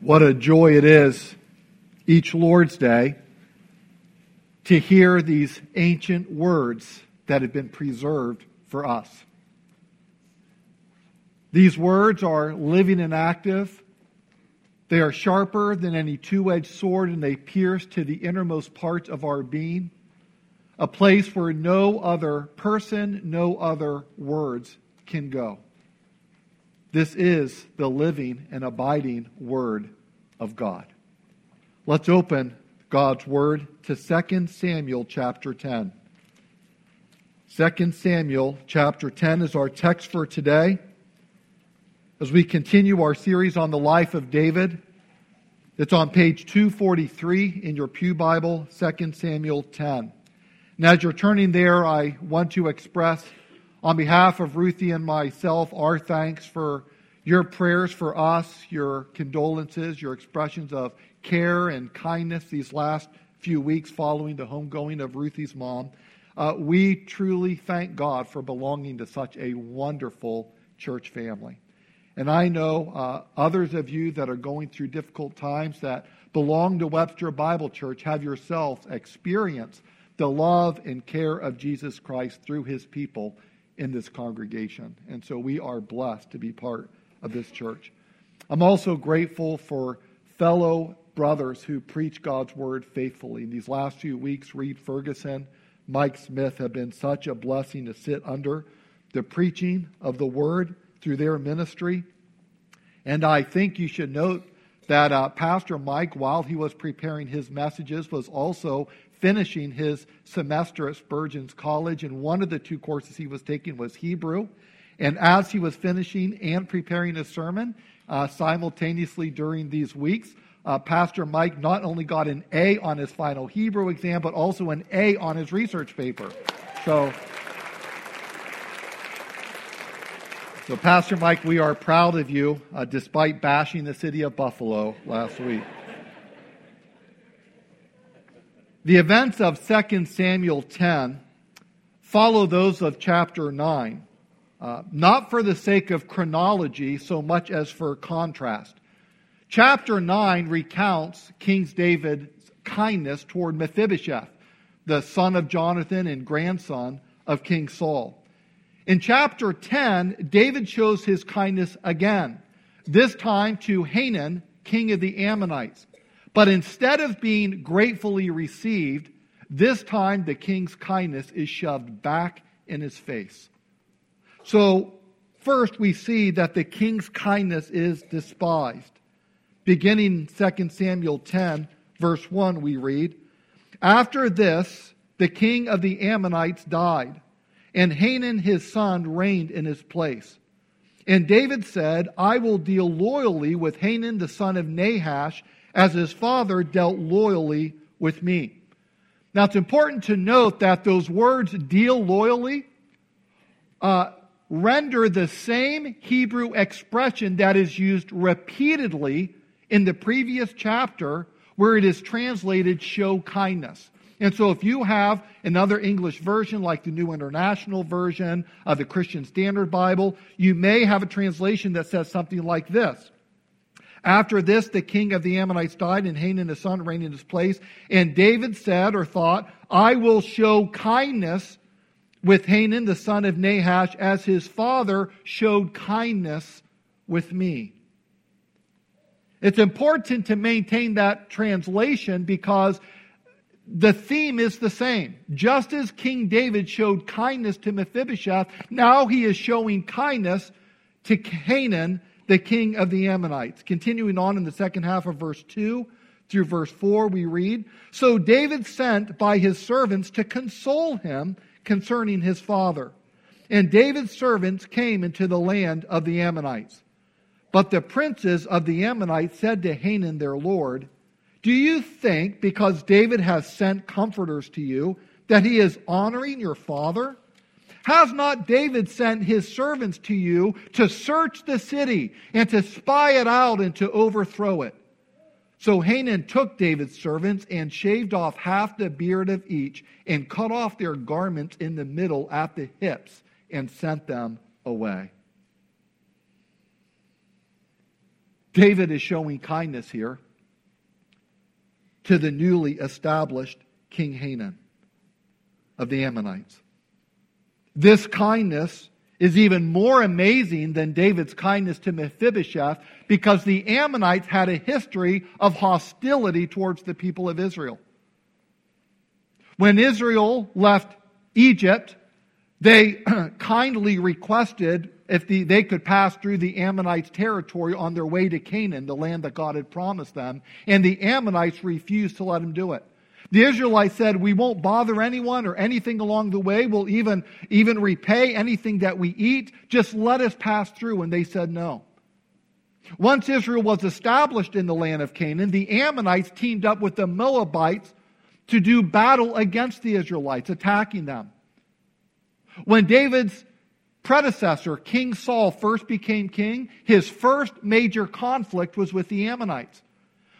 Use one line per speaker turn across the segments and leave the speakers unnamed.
What a joy it is each Lord's Day to hear these ancient words that have been preserved for us. These words are living and active. They are sharper than any two edged sword, and they pierce to the innermost parts of our being, a place where no other person, no other words can go. This is the living and abiding Word of God. Let's open God's Word to 2 Samuel chapter 10. 2 Samuel chapter 10 is our text for today. As we continue our series on the life of David, it's on page 243 in your Pew Bible, 2 Samuel 10. And as you're turning there, I want to express on behalf of Ruthie and myself, our thanks for your prayers for us, your condolences, your expressions of care and kindness these last few weeks following the homegoing of Ruthie's mom. Uh, we truly thank God for belonging to such a wonderful church family. And I know uh, others of you that are going through difficult times that belong to Webster Bible Church have yourselves experienced the love and care of Jesus Christ through his people in this congregation. And so we are blessed to be part of this church. I'm also grateful for fellow brothers who preach God's word faithfully. In these last few weeks, Reed Ferguson, Mike Smith have been such a blessing to sit under the preaching of the word through their ministry. And I think you should note that uh, Pastor Mike, while he was preparing his messages, was also finishing his semester at Spurgeon's College, and one of the two courses he was taking was Hebrew. And as he was finishing and preparing his sermon, uh, simultaneously during these weeks, uh, Pastor Mike not only got an A on his final Hebrew exam, but also an A on his research paper. So, so Pastor Mike, we are proud of you, uh, despite bashing the city of Buffalo last week. The events of 2 Samuel 10 follow those of chapter 9, uh, not for the sake of chronology so much as for contrast. Chapter 9 recounts King David's kindness toward Mephibosheth, the son of Jonathan and grandson of King Saul. In chapter 10, David shows his kindness again, this time to Hanun, king of the Ammonites. But instead of being gratefully received, this time the king's kindness is shoved back in his face. So, first we see that the king's kindness is despised. Beginning 2 Samuel 10, verse 1, we read After this, the king of the Ammonites died, and Hanun his son reigned in his place. And David said, I will deal loyally with Hanun the son of Nahash as his father dealt loyally with me. Now, it's important to note that those words, deal loyally, uh, render the same Hebrew expression that is used repeatedly in the previous chapter where it is translated show kindness. And so if you have another English version like the New International Version of the Christian Standard Bible, you may have a translation that says something like this. After this, the king of the Ammonites died, and Hanun his son reigned in his place. And David said or thought, I will show kindness with Hanun the son of Nahash, as his father showed kindness with me. It's important to maintain that translation because the theme is the same. Just as King David showed kindness to Mephibosheth, now he is showing kindness to Hanun the king of the Ammonites. Continuing on in the second half of verse 2 through verse 4, we read So David sent by his servants to console him concerning his father. And David's servants came into the land of the Ammonites. But the princes of the Ammonites said to Hanun their lord, Do you think, because David has sent comforters to you, that he is honoring your father? Has not David sent his servants to you to search the city and to spy it out and to overthrow it? So Hanun took David's servants and shaved off half the beard of each and cut off their garments in the middle at the hips and sent them away. David is showing kindness here to the newly established King Hanun of the Ammonites. This kindness is even more amazing than David's kindness to Mephibosheth because the Ammonites had a history of hostility towards the people of Israel. When Israel left Egypt, they kindly requested if the, they could pass through the Ammonites' territory on their way to Canaan, the land that God had promised them, and the Ammonites refused to let them do it. The Israelites said, We won't bother anyone or anything along the way. We'll even, even repay anything that we eat. Just let us pass through. And they said no. Once Israel was established in the land of Canaan, the Ammonites teamed up with the Moabites to do battle against the Israelites, attacking them. When David's predecessor, King Saul, first became king, his first major conflict was with the Ammonites.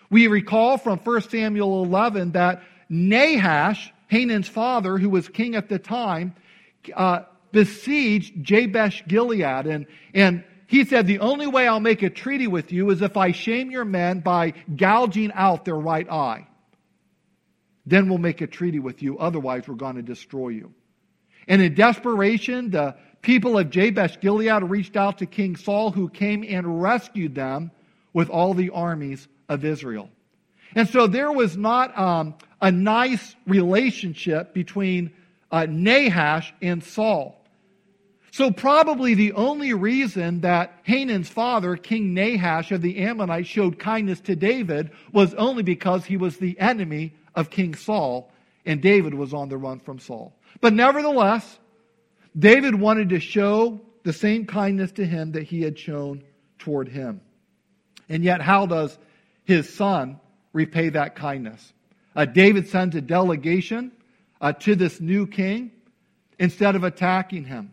We recall from 1 Samuel 11 that Nahash, Hanun's father, who was king at the time, uh, besieged Jabesh Gilead. And, and he said, The only way I'll make a treaty with you is if I shame your men by gouging out their right eye. Then we'll make a treaty with you. Otherwise, we're going to destroy you. And in desperation, the people of Jabesh Gilead reached out to King Saul, who came and rescued them with all the armies of Israel. And so there was not um, a nice relationship between uh, Nahash and Saul. So, probably the only reason that Hanun's father, King Nahash of the Ammonites, showed kindness to David was only because he was the enemy of King Saul, and David was on the run from Saul. But nevertheless, David wanted to show the same kindness to him that he had shown toward him. And yet, how does his son repay that kindness. Uh, David sends a delegation uh, to this new king instead of attacking him.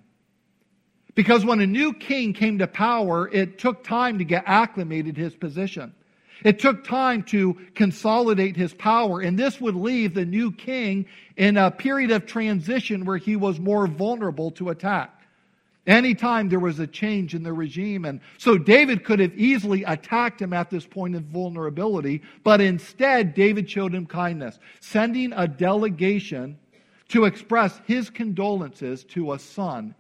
Because when a new king came to power, it took time to get acclimated his position. It took time to consolidate his power, and this would leave the new king in a period of transition where he was more vulnerable to attack. Anytime there was a change in the regime. And so David could have easily attacked him at this point of vulnerability, but instead, David showed him kindness, sending a delegation to express his condolences to a son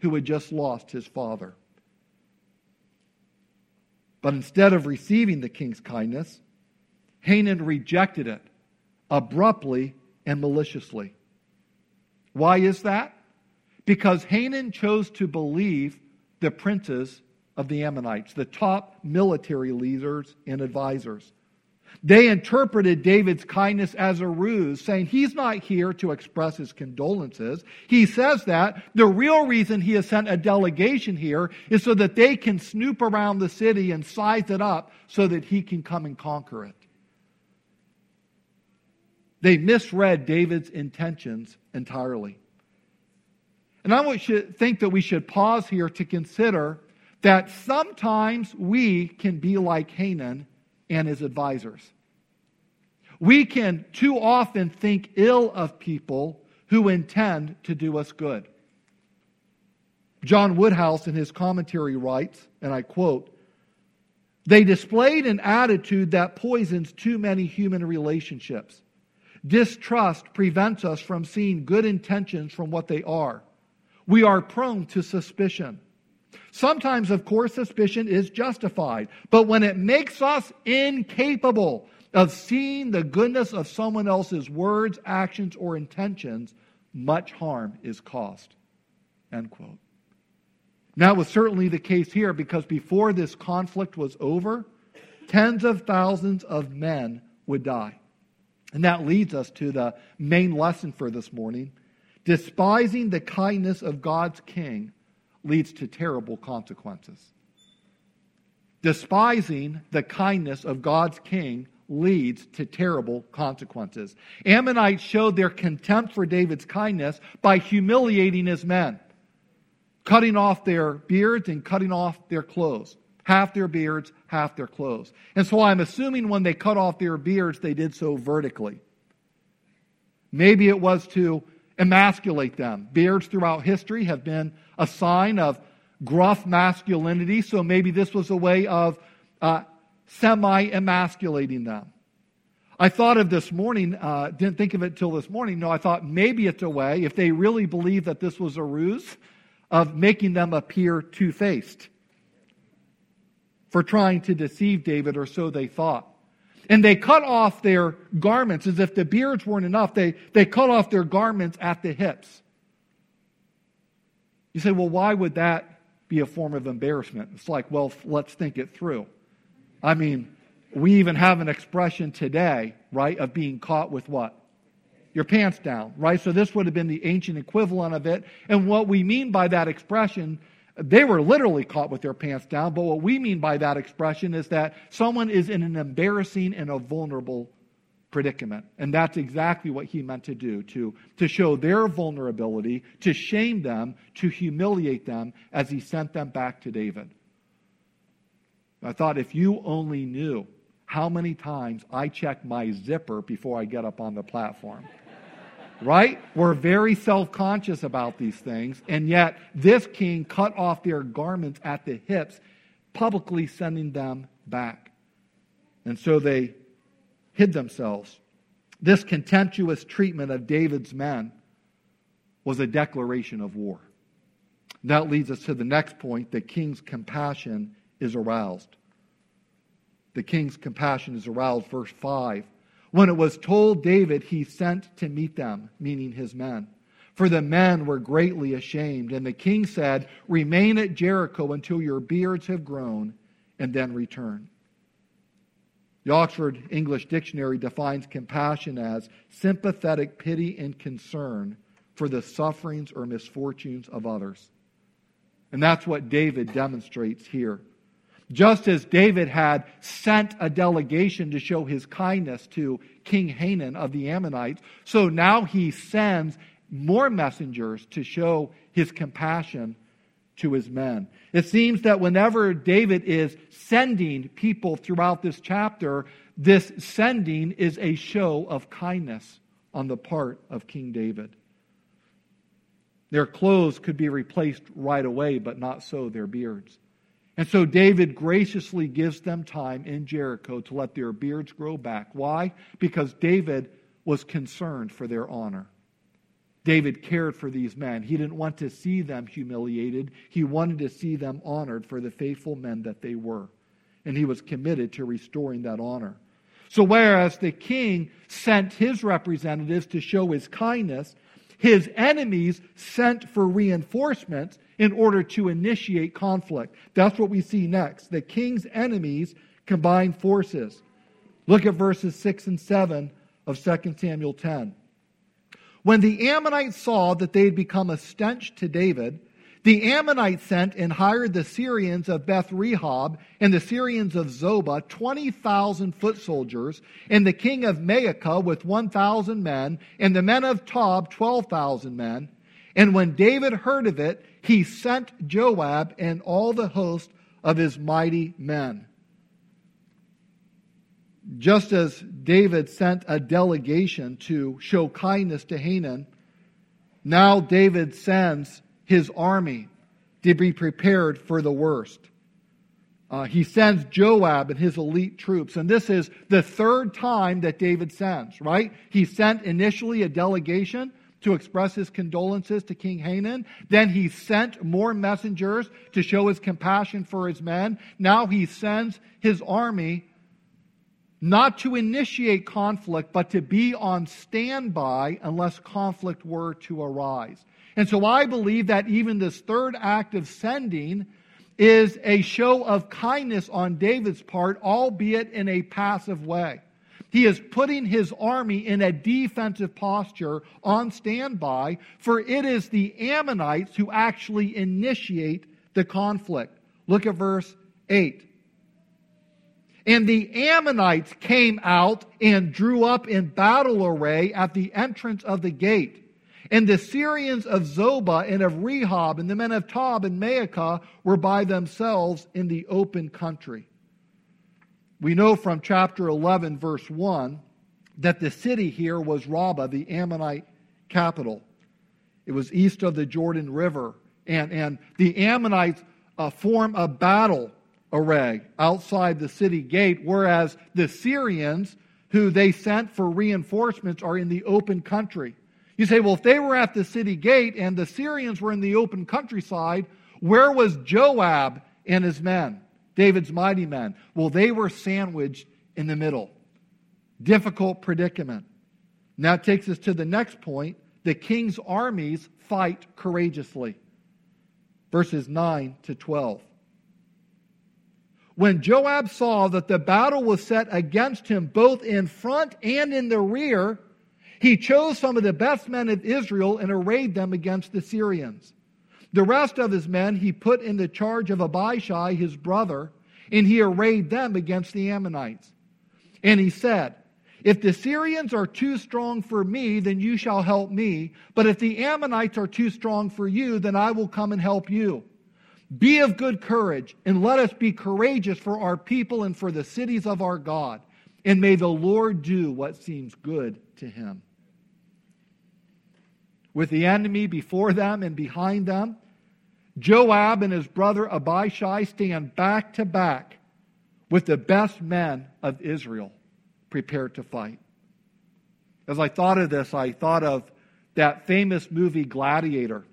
who had just lost his father. But instead of receiving the king's kindness, Hanun rejected it abruptly and maliciously. Why is that? Because Hanun chose to believe the princes of the Ammonites, the top military leaders and advisors. They interpreted David's kindness as a ruse, saying he's not here to express his condolences. He says that the real reason he has sent a delegation here is so that they can snoop around the city and size it up so that he can come and conquer it. They misread David's intentions entirely. And I want you to think that we should pause here to consider that sometimes we can be like Hanun and his advisors. We can too often think ill of people who intend to do us good. John Woodhouse, in his commentary, writes, and I quote, They displayed an attitude that poisons too many human relationships. Distrust prevents us from seeing good intentions from what they are we are prone to suspicion. Sometimes, of course, suspicion is justified, but when it makes us incapable of seeing the goodness of someone else's words, actions, or intentions, much harm is caused. End quote. That was certainly the case here because before this conflict was over, tens of thousands of men would die. And that leads us to the main lesson for this morning Despising the kindness of God's king leads to terrible consequences. Despising the kindness of God's king leads to terrible consequences. Ammonites showed their contempt for David's kindness by humiliating his men, cutting off their beards and cutting off their clothes. Half their beards, half their clothes. And so I'm assuming when they cut off their beards, they did so vertically. Maybe it was to emasculate them. Beards throughout history have been a sign of gruff masculinity, so maybe this was a way of uh, semi emasculating them. I thought of this morning, uh, didn't think of it till this morning. No, I thought maybe it's a way, if they really believe that this was a ruse, of making them appear two faced for trying to deceive David, or so they thought. And they cut off their garments as if the beards weren't enough. They, they cut off their garments at the hips. You say, well, why would that be a form of embarrassment? It's like, well, let's think it through. I mean, we even have an expression today, right, of being caught with what? Your pants down, right? So this would have been the ancient equivalent of it. And what we mean by that expression, they were literally caught with their pants down, but what we mean by that expression is that someone is in an embarrassing and a vulnerable predicament. And that's exactly what he meant to do to, to show their vulnerability, to shame them, to humiliate them as he sent them back to David. I thought if you only knew how many times I check my zipper before I get up on the platform. Right? We're very self conscious about these things, and yet this king cut off their garments at the hips, publicly sending them back. And so they hid themselves. This contemptuous treatment of David's men was a declaration of war. That leads us to the next point the king's compassion is aroused. The king's compassion is aroused, verse 5. When it was told David, he sent to meet them, meaning his men. For the men were greatly ashamed. And the king said, Remain at Jericho until your beards have grown, and then return. The Oxford English Dictionary defines compassion as sympathetic pity and concern for the sufferings or misfortunes of others. And that's what David demonstrates here. Just as David had sent a delegation to show his kindness to King Hanun of the Ammonites, so now he sends more messengers to show his compassion to his men. It seems that whenever David is sending people throughout this chapter, this sending is a show of kindness on the part of King David. Their clothes could be replaced right away, but not so their beards. And so David graciously gives them time in Jericho to let their beards grow back. Why? Because David was concerned for their honor. David cared for these men. He didn't want to see them humiliated. He wanted to see them honored for the faithful men that they were. And he was committed to restoring that honor. So, whereas the king sent his representatives to show his kindness, his enemies sent for reinforcements in order to initiate conflict. That's what we see next. The king's enemies combine forces. Look at verses 6 and 7 of 2 Samuel 10. When the Ammonites saw that they had become a stench to David, the Ammonites sent and hired the Syrians of Beth Rehob and the Syrians of Zobah, 20,000 foot soldiers, and the king of Maacah with 1,000 men, and the men of Tob, 12,000 men. And when David heard of it, he sent Joab and all the host of his mighty men. Just as David sent a delegation to show kindness to Hanun, now David sends his army to be prepared for the worst. Uh, he sends Joab and his elite troops. And this is the third time that David sends, right? He sent initially a delegation to express his condolences to King Hanun. Then he sent more messengers to show his compassion for his men. Now he sends his army not to initiate conflict, but to be on standby unless conflict were to arise. And so I believe that even this third act of sending is a show of kindness on David's part, albeit in a passive way. He is putting his army in a defensive posture on standby, for it is the Ammonites who actually initiate the conflict. Look at verse 8. And the Ammonites came out and drew up in battle array at the entrance of the gate. And the Syrians of Zobah and of Rehob and the men of Tob and Maacah were by themselves in the open country. We know from chapter 11, verse 1, that the city here was Rabbah, the Ammonite capital. It was east of the Jordan River. And, and the Ammonites uh, form a battle array outside the city gate, whereas the Syrians, who they sent for reinforcements, are in the open country. You say, well, if they were at the city gate and the Syrians were in the open countryside, where was Joab and his men, David's mighty men? Well, they were sandwiched in the middle. Difficult predicament. Now it takes us to the next point. The king's armies fight courageously. Verses 9 to 12. When Joab saw that the battle was set against him both in front and in the rear, he chose some of the best men of Israel and arrayed them against the Syrians. The rest of his men he put in the charge of Abishai, his brother, and he arrayed them against the Ammonites. And he said, If the Syrians are too strong for me, then you shall help me. But if the Ammonites are too strong for you, then I will come and help you. Be of good courage, and let us be courageous for our people and for the cities of our God. And may the Lord do what seems good to him. With the enemy before them and behind them, Joab and his brother Abishai stand back to back with the best men of Israel prepared to fight. As I thought of this, I thought of that famous movie Gladiator,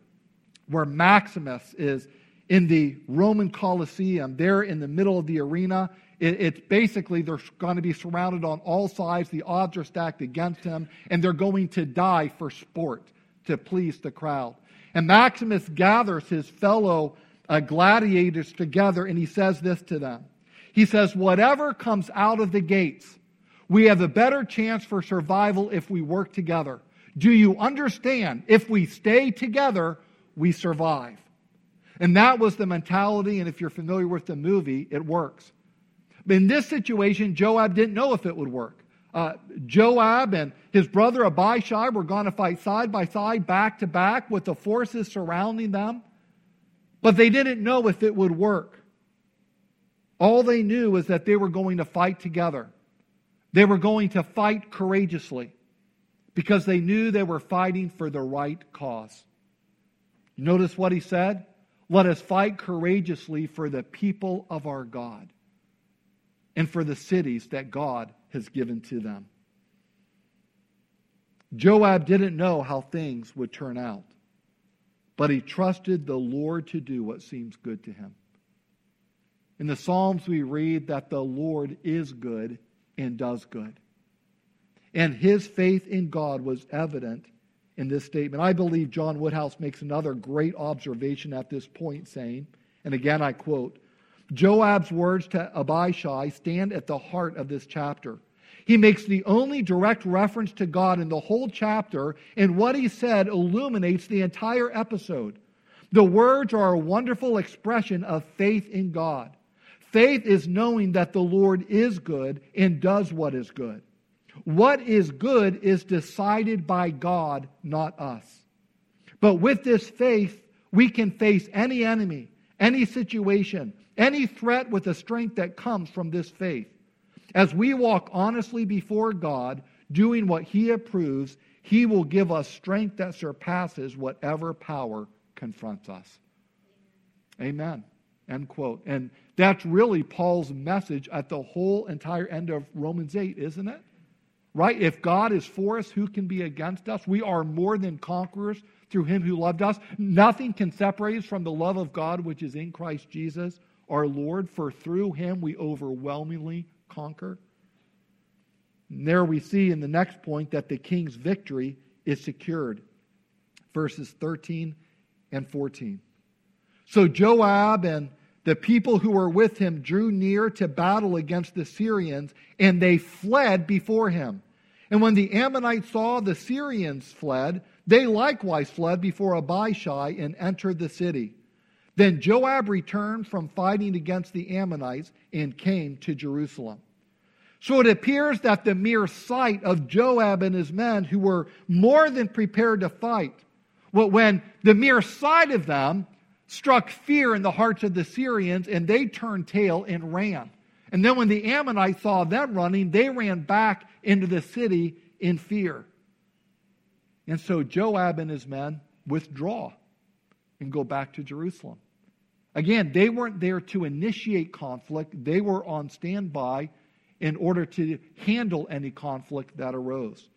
where Maximus is in the Roman Colosseum, there in the middle of the arena. It, it's basically they're going to be surrounded on all sides. The odds are stacked against him, and they're going to die for sport to please the crowd. And Maximus gathers his fellow uh, gladiators together and he says this to them. He says, Whatever comes out of the gates, we have a better chance for survival if we work together. Do you understand? If we stay together, we survive. And that was the mentality, and if you're familiar with the movie, it works. But in this situation, Joab didn't know if it would work. Uh, Joab and his brother Abishai were going to fight side by side, back to back, with the forces surrounding them. But they didn't know if it would work. All they knew was that they were going to fight together. They were going to fight courageously because they knew they were fighting for the right cause. Notice what he said? Let us fight courageously for the people of our God and for the cities that God has given to them. Joab didn't know how things would turn out, but he trusted the Lord to do what seems good to him. In the Psalms, we read that the Lord is good and does good. And his faith in God was evident in this statement. I believe John Woodhouse makes another great observation at this point, saying, and again I quote, Joab's words to Abishai stand at the heart of this chapter. He makes the only direct reference to God in the whole chapter, and what he said illuminates the entire episode. The words are a wonderful expression of faith in God. Faith is knowing that the Lord is good and does what is good. What is good is decided by God, not us. But with this faith, we can face any enemy, any situation, any threat with the strength that comes from this faith. As we walk honestly before God, doing what He approves, He will give us strength that surpasses whatever power confronts us. Amen. End quote. And that's really Paul's message at the whole entire end of Romans 8, isn't it? Right? If God is for us, who can be against us? We are more than conquerors through him who loved us. Nothing can separate us from the love of God which is in Christ Jesus our Lord, for through him we overwhelmingly conquer. And there we see in the next point that the king's victory is secured. Verses 13 and 14. So Joab and the people who were with him drew near to battle against the Syrians, and they fled before him. And when the Ammonites saw the Syrians fled, they likewise fled before Abishai and entered the city. Then Joab returned from fighting against the Ammonites and came to Jerusalem. So it appears that the mere sight of Joab and his men, who were more than prepared to fight, well, when the mere sight of them struck fear in the hearts of the Syrians, and they turned tail and ran. And then when the Ammonites saw them running, they ran back into the city in fear. And so Joab and his men withdraw and go back to Jerusalem. Again, they weren't there to initiate conflict, they were on standby in order to handle any conflict that arose.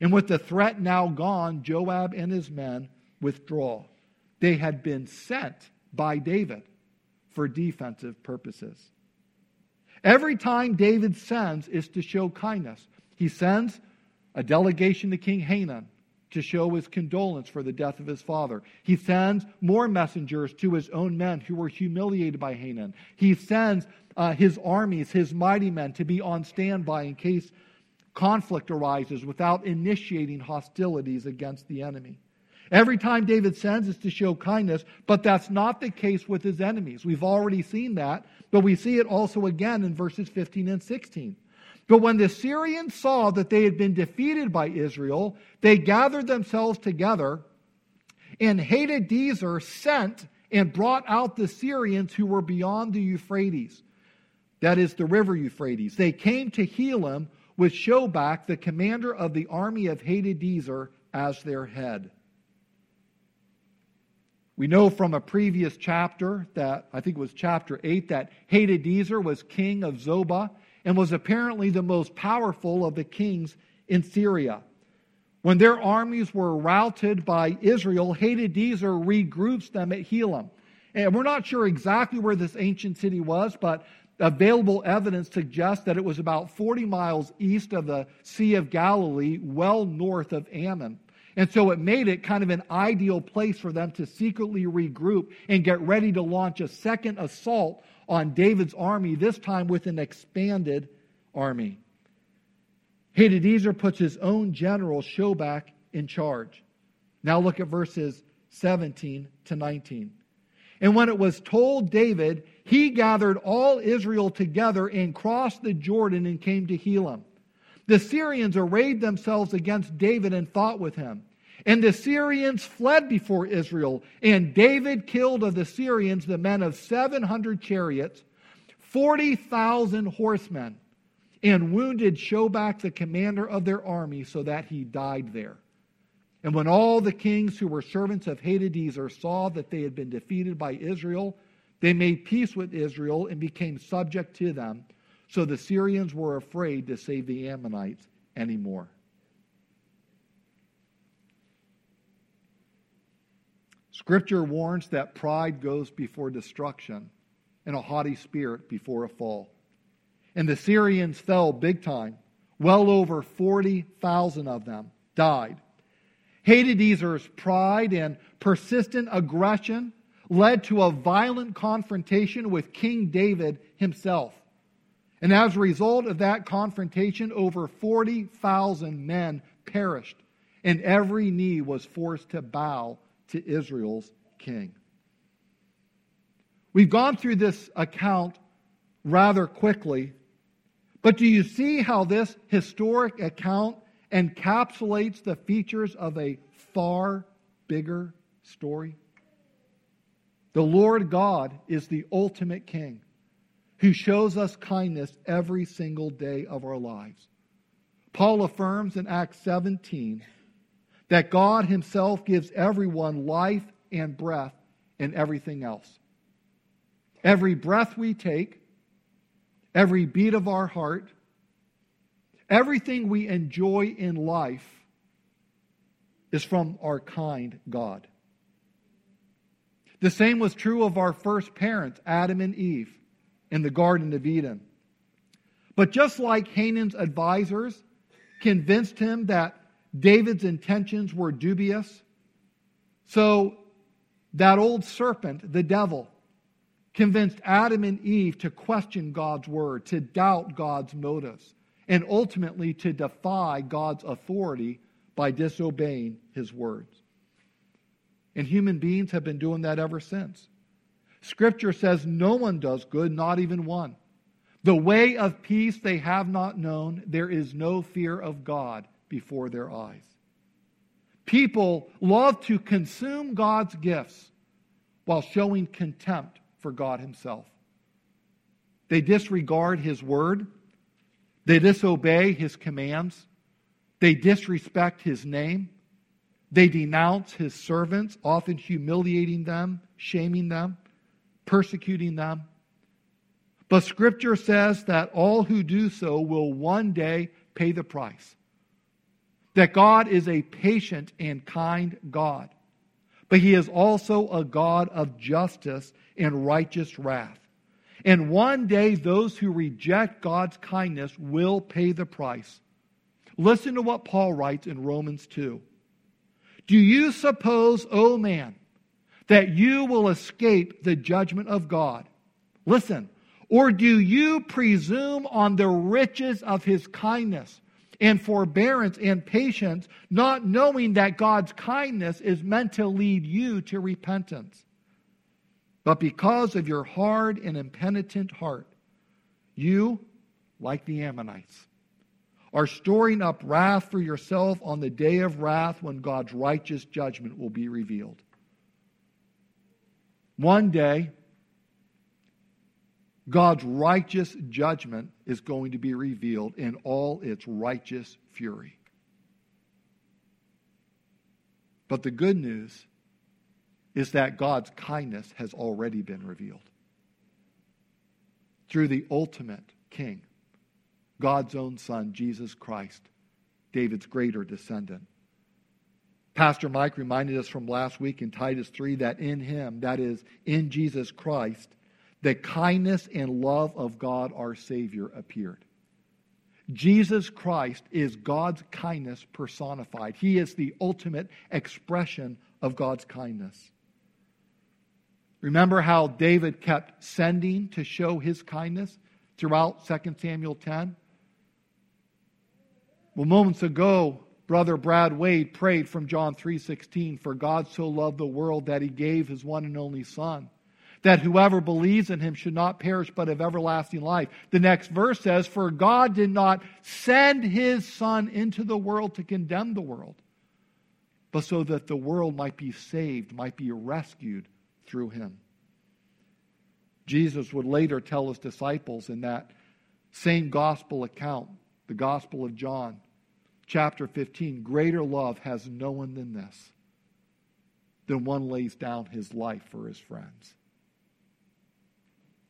And with the threat now gone, Joab and his men withdraw. They had been sent by David for defensive purposes. Every time David sends is to show kindness. He sends a delegation to King Hanun to show his condolence for the death of his father. He sends more messengers to his own men who were humiliated by Hanun. He sends uh, his armies, his mighty men, to be on standby in case conflict arises without initiating hostilities against the enemy. Every time David sends is to show kindness, but that's not the case with his enemies. We've already seen that, but we see it also again in verses 15 and 16. But when the Syrians saw that they had been defeated by Israel, they gathered themselves together, and Hadadezer sent and brought out the Syrians who were beyond the Euphrates. That is the river Euphrates. They came to Helam with Shobach, the commander of the army of Hadadezer, as their head. We know from a previous chapter that, I think it was chapter 8, that Hadadezer was king of Zobah and was apparently the most powerful of the kings in Syria. When their armies were routed by Israel, Hadadezer regroups them at Helam. And we're not sure exactly where this ancient city was, but available evidence suggests that it was about 40 miles east of the Sea of Galilee, well north of Ammon. And so it made it kind of an ideal place for them to secretly regroup and get ready to launch a second assault on David's army, this time with an expanded army. Hadadezer puts his own general Shobach in charge. Now look at verses 17 to 19. And when it was told David, he gathered all Israel together and crossed the Jordan and came to Helam. The Syrians arrayed themselves against David and fought with him. And the Syrians fled before Israel. And David killed of the Syrians the men of 700 chariots, 40,000 horsemen, and wounded Shobach, the commander of their army, so that he died there. And when all the kings who were servants of Hadadezer saw that they had been defeated by Israel, they made peace with Israel and became subject to them. So the Syrians were afraid to save the Ammonites anymore. Scripture warns that pride goes before destruction and a haughty spirit before a fall. And the Syrians fell big time. Well over 40,000 of them died. Hadadezer's pride and persistent aggression led to a violent confrontation with King David himself. And as a result of that confrontation, over 40,000 men perished, and every knee was forced to bow to Israel's king. We've gone through this account rather quickly, but do you see how this historic account encapsulates the features of a far bigger story? The Lord God is the ultimate King who shows us kindness every single day of our lives. Paul affirms in Acts 17 that God Himself gives everyone life and breath and everything else. Every breath we take, every beat of our heart, everything we enjoy in life is from our kind God. The same was true of our first parents, Adam and Eve, in the Garden of Eden. But just like Hanun's advisors convinced him that David's intentions were dubious, so that old serpent, the devil, convinced Adam and Eve to question God's word, to doubt God's motives, and ultimately to defy God's authority by disobeying his words. And human beings have been doing that ever since. Scripture says no one does good, not even one. The way of peace they have not known. There is no fear of God before their eyes. People love to consume God's gifts while showing contempt for God Himself. They disregard His word, they disobey His commands, they disrespect His name, they denounce his servants, often humiliating them, shaming them. persecuting them. But Scripture says that all who do so will one day pay the price. That God is a patient and kind God, but He is also a God of justice and righteous wrath. And one day, those who reject God's kindness will pay the price. Listen to what Paul writes in Romans 2. Do you suppose, O oh man, that you will escape the judgment of God? Listen, or do you presume on the riches of his kindness and forbearance and patience, not knowing that God's kindness is meant to lead you to repentance? But because of your hard and impenitent heart, you, like the Ammonites, are storing up wrath for yourself on the day of wrath when God's righteous judgment will be revealed. One day, God's righteous judgment is going to be revealed in all its righteous fury. But the good news is that God's kindness has already been revealed through the ultimate king, God's own son, Jesus Christ, David's greater descendant. Pastor Mike reminded us from last week in Titus 3 that in him, that is, in Jesus Christ, the kindness and love of God our Savior appeared. Jesus Christ is God's kindness personified. He is the ultimate expression of God's kindness. Remember how David kept sending to show his kindness throughout 2 Samuel 10? Well, moments ago, brother Brad Wade prayed from John 3:16, "For God so loved the world that he gave his one and only son." That whoever believes in him should not perish but have everlasting life. The next verse says, For God did not send his Son into the world to condemn the world, but so that the world might be saved, might be rescued through him. Jesus would later tell his disciples in that same gospel account, the Gospel of John, chapter 15 Greater love has no one than this, than one lays down his life for his friends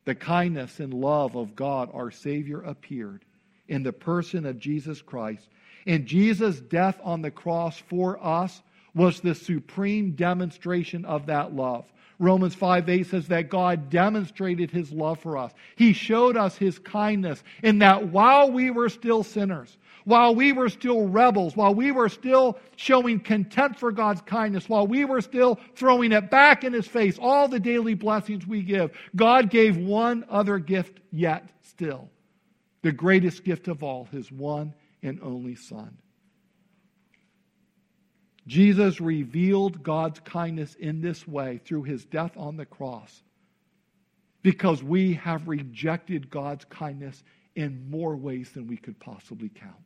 the kindness and love of God, our Savior, appeared in the person of Jesus Christ. And Jesus' death on the cross for us was the supreme demonstration of that love. Romans 5 8 says that God demonstrated his love for us. He showed us his kindness in that while we were still sinners, while we were still rebels, while we were still showing contempt for God's kindness, while we were still throwing it back in his face, all the daily blessings we give, God gave one other gift yet still. The greatest gift of all, his one and only Son. Jesus revealed God's kindness in this way through his death on the cross because we have rejected God's kindness in more ways than we could possibly count.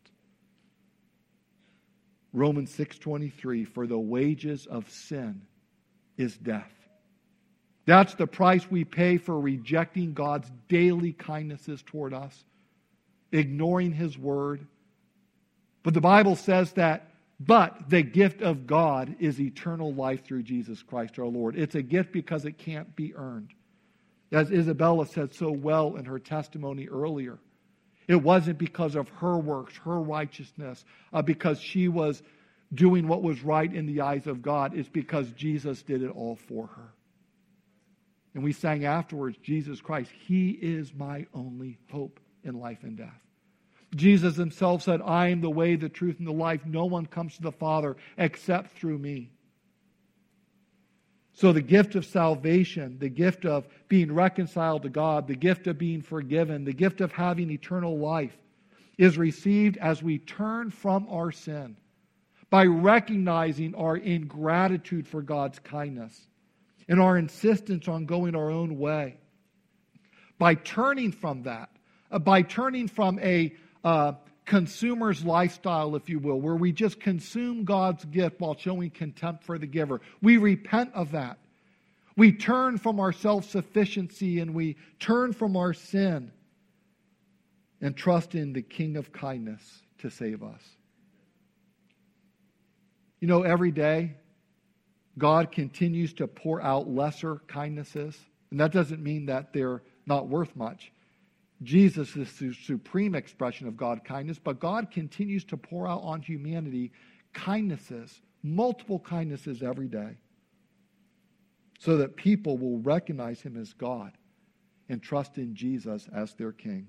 Romans 6:23 for the wages of sin is death. That's the price we pay for rejecting God's daily kindnesses toward us, ignoring his word. But the Bible says that but the gift of God is eternal life through Jesus Christ our Lord. It's a gift because it can't be earned. As Isabella said so well in her testimony earlier, it wasn't because of her works, her righteousness, uh, because she was doing what was right in the eyes of God. It's because Jesus did it all for her. And we sang afterwards, Jesus Christ, He is my only hope in life and death. Jesus himself said, I am the way, the truth, and the life. No one comes to the Father except through me. So, the gift of salvation, the gift of being reconciled to God, the gift of being forgiven, the gift of having eternal life is received as we turn from our sin by recognizing our ingratitude for God's kindness and our insistence on going our own way. By turning from that, uh, by turning from a uh, consumer's lifestyle, if you will, where we just consume God's gift while showing contempt for the giver. We repent of that. We turn from our self sufficiency and we turn from our sin and trust in the King of kindness to save us. You know, every day, God continues to pour out lesser kindnesses And that doesn't mean that they're not worth much. Jesus is the supreme expression of God kindness, but God continues to pour out on humanity kindnesses, multiple kindnesses every day, so that people will recognize him as God and trust in Jesus as their king.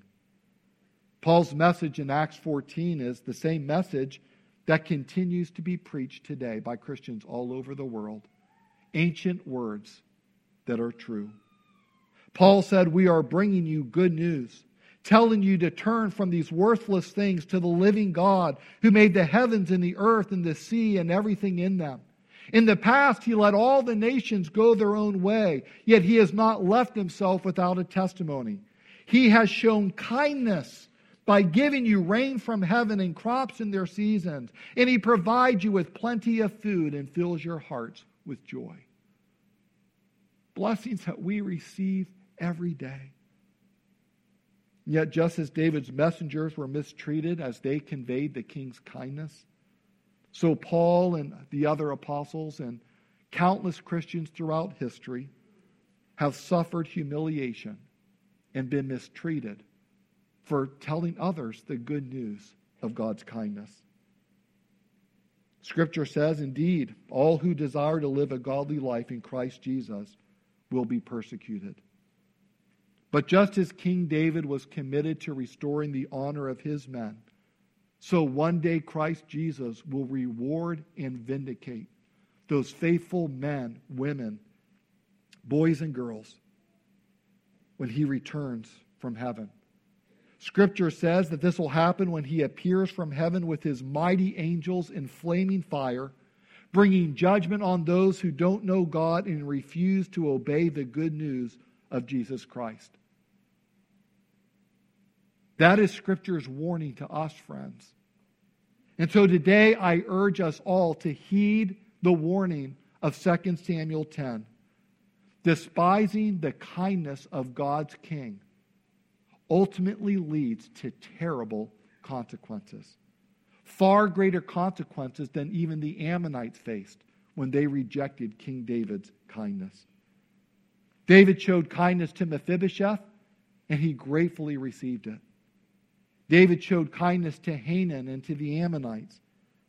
Paul's message in Acts 14 is the same message that continues to be preached today by Christians all over the world ancient words that are true. Paul said, We are bringing you good news, telling you to turn from these worthless things to the living God who made the heavens and the earth and the sea and everything in them. In the past, he let all the nations go their own way, yet he has not left himself without a testimony. He has shown kindness by giving you rain from heaven and crops in their seasons, and he provides you with plenty of food and fills your hearts with joy. Blessings that we receive every day. Yet, just as David's messengers were mistreated as they conveyed the king's kindness, so Paul and the other apostles and countless Christians throughout history have suffered humiliation and been mistreated for telling others the good news of God's kindness. Scripture says, indeed, all who desire to live a godly life in Christ Jesus will be persecuted. But just as King David was committed to restoring the honor of his men, so one day Christ Jesus will reward and vindicate those faithful men, women, boys, and girls when he returns from heaven. Scripture says that this will happen when he appears from heaven with his mighty angels in flaming fire bringing judgment on those who don't know God and refuse to obey the good news of Jesus Christ. That is Scripture's warning to us, friends. And so today I urge us all to heed the warning of 2 Samuel 10. Despising the kindness of God's king ultimately leads to terrible consequences far greater consequences than even the Ammonites faced when they rejected King David's kindness. David showed kindness to Mephibosheth, and he gratefully received it. David showed kindness to Hanun and to the Ammonites,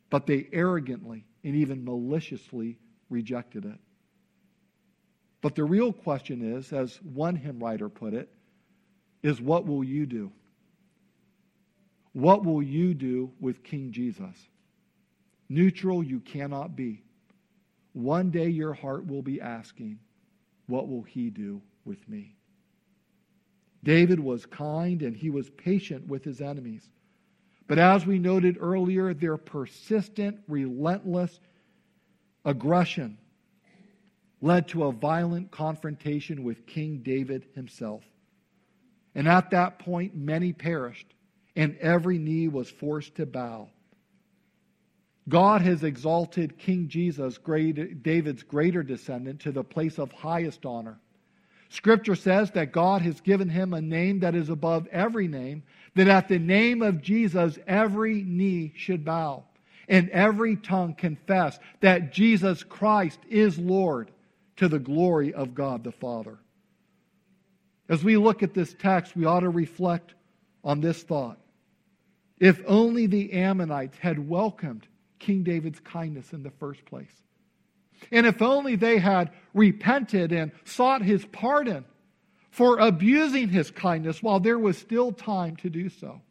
but they arrogantly and even maliciously rejected it. But the real question is, as one hymn writer put it, is what will you do? What will you do with King Jesus? Neutral you cannot be. One day your heart will be asking, What will he do with me? David was kind and he was patient with his enemies. But as we noted earlier, their persistent, relentless aggression led to a violent confrontation with King David himself. And at that point, many perished and every knee was forced to bow. God has exalted King Jesus, David's greater descendant, to the place of highest honor. Scripture says that God has given him a name that is above every name, that at the name of Jesus every knee should bow and every tongue confess that Jesus Christ is Lord to the glory of God the Father. As we look at this text, we ought to reflect on this thought. If only the Ammonites had welcomed King David's kindness in the first place. And if only they had repented and sought his pardon for abusing his kindness while there was still time to do so.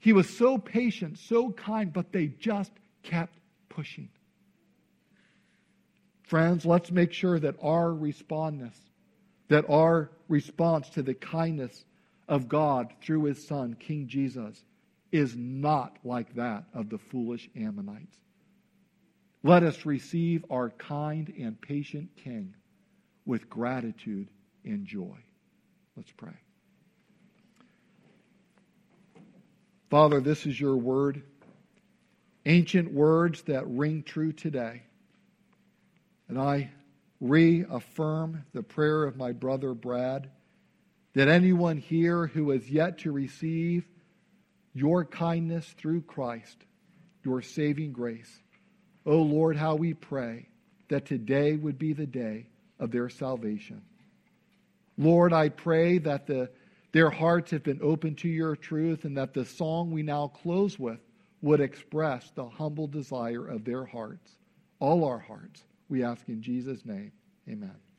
He was so patient, so kind, but they just kept pushing. Friends, let's make sure that our response, that our response to the kindness of God through his son, King Jesus, is not like that of the foolish Ammonites. Let us receive our kind and patient King with gratitude and joy. Let's pray. Father, this is your word, ancient words that ring true today. And I reaffirm the prayer of my brother Brad that anyone here who has yet to receive your kindness through Christ, your saving grace, oh Lord, how we pray that today would be the day of their salvation. Lord, I pray that the, their hearts have been open to your truth and that the song we now close with would express the humble desire of their hearts, all our hearts. We ask in Jesus' name. Amen.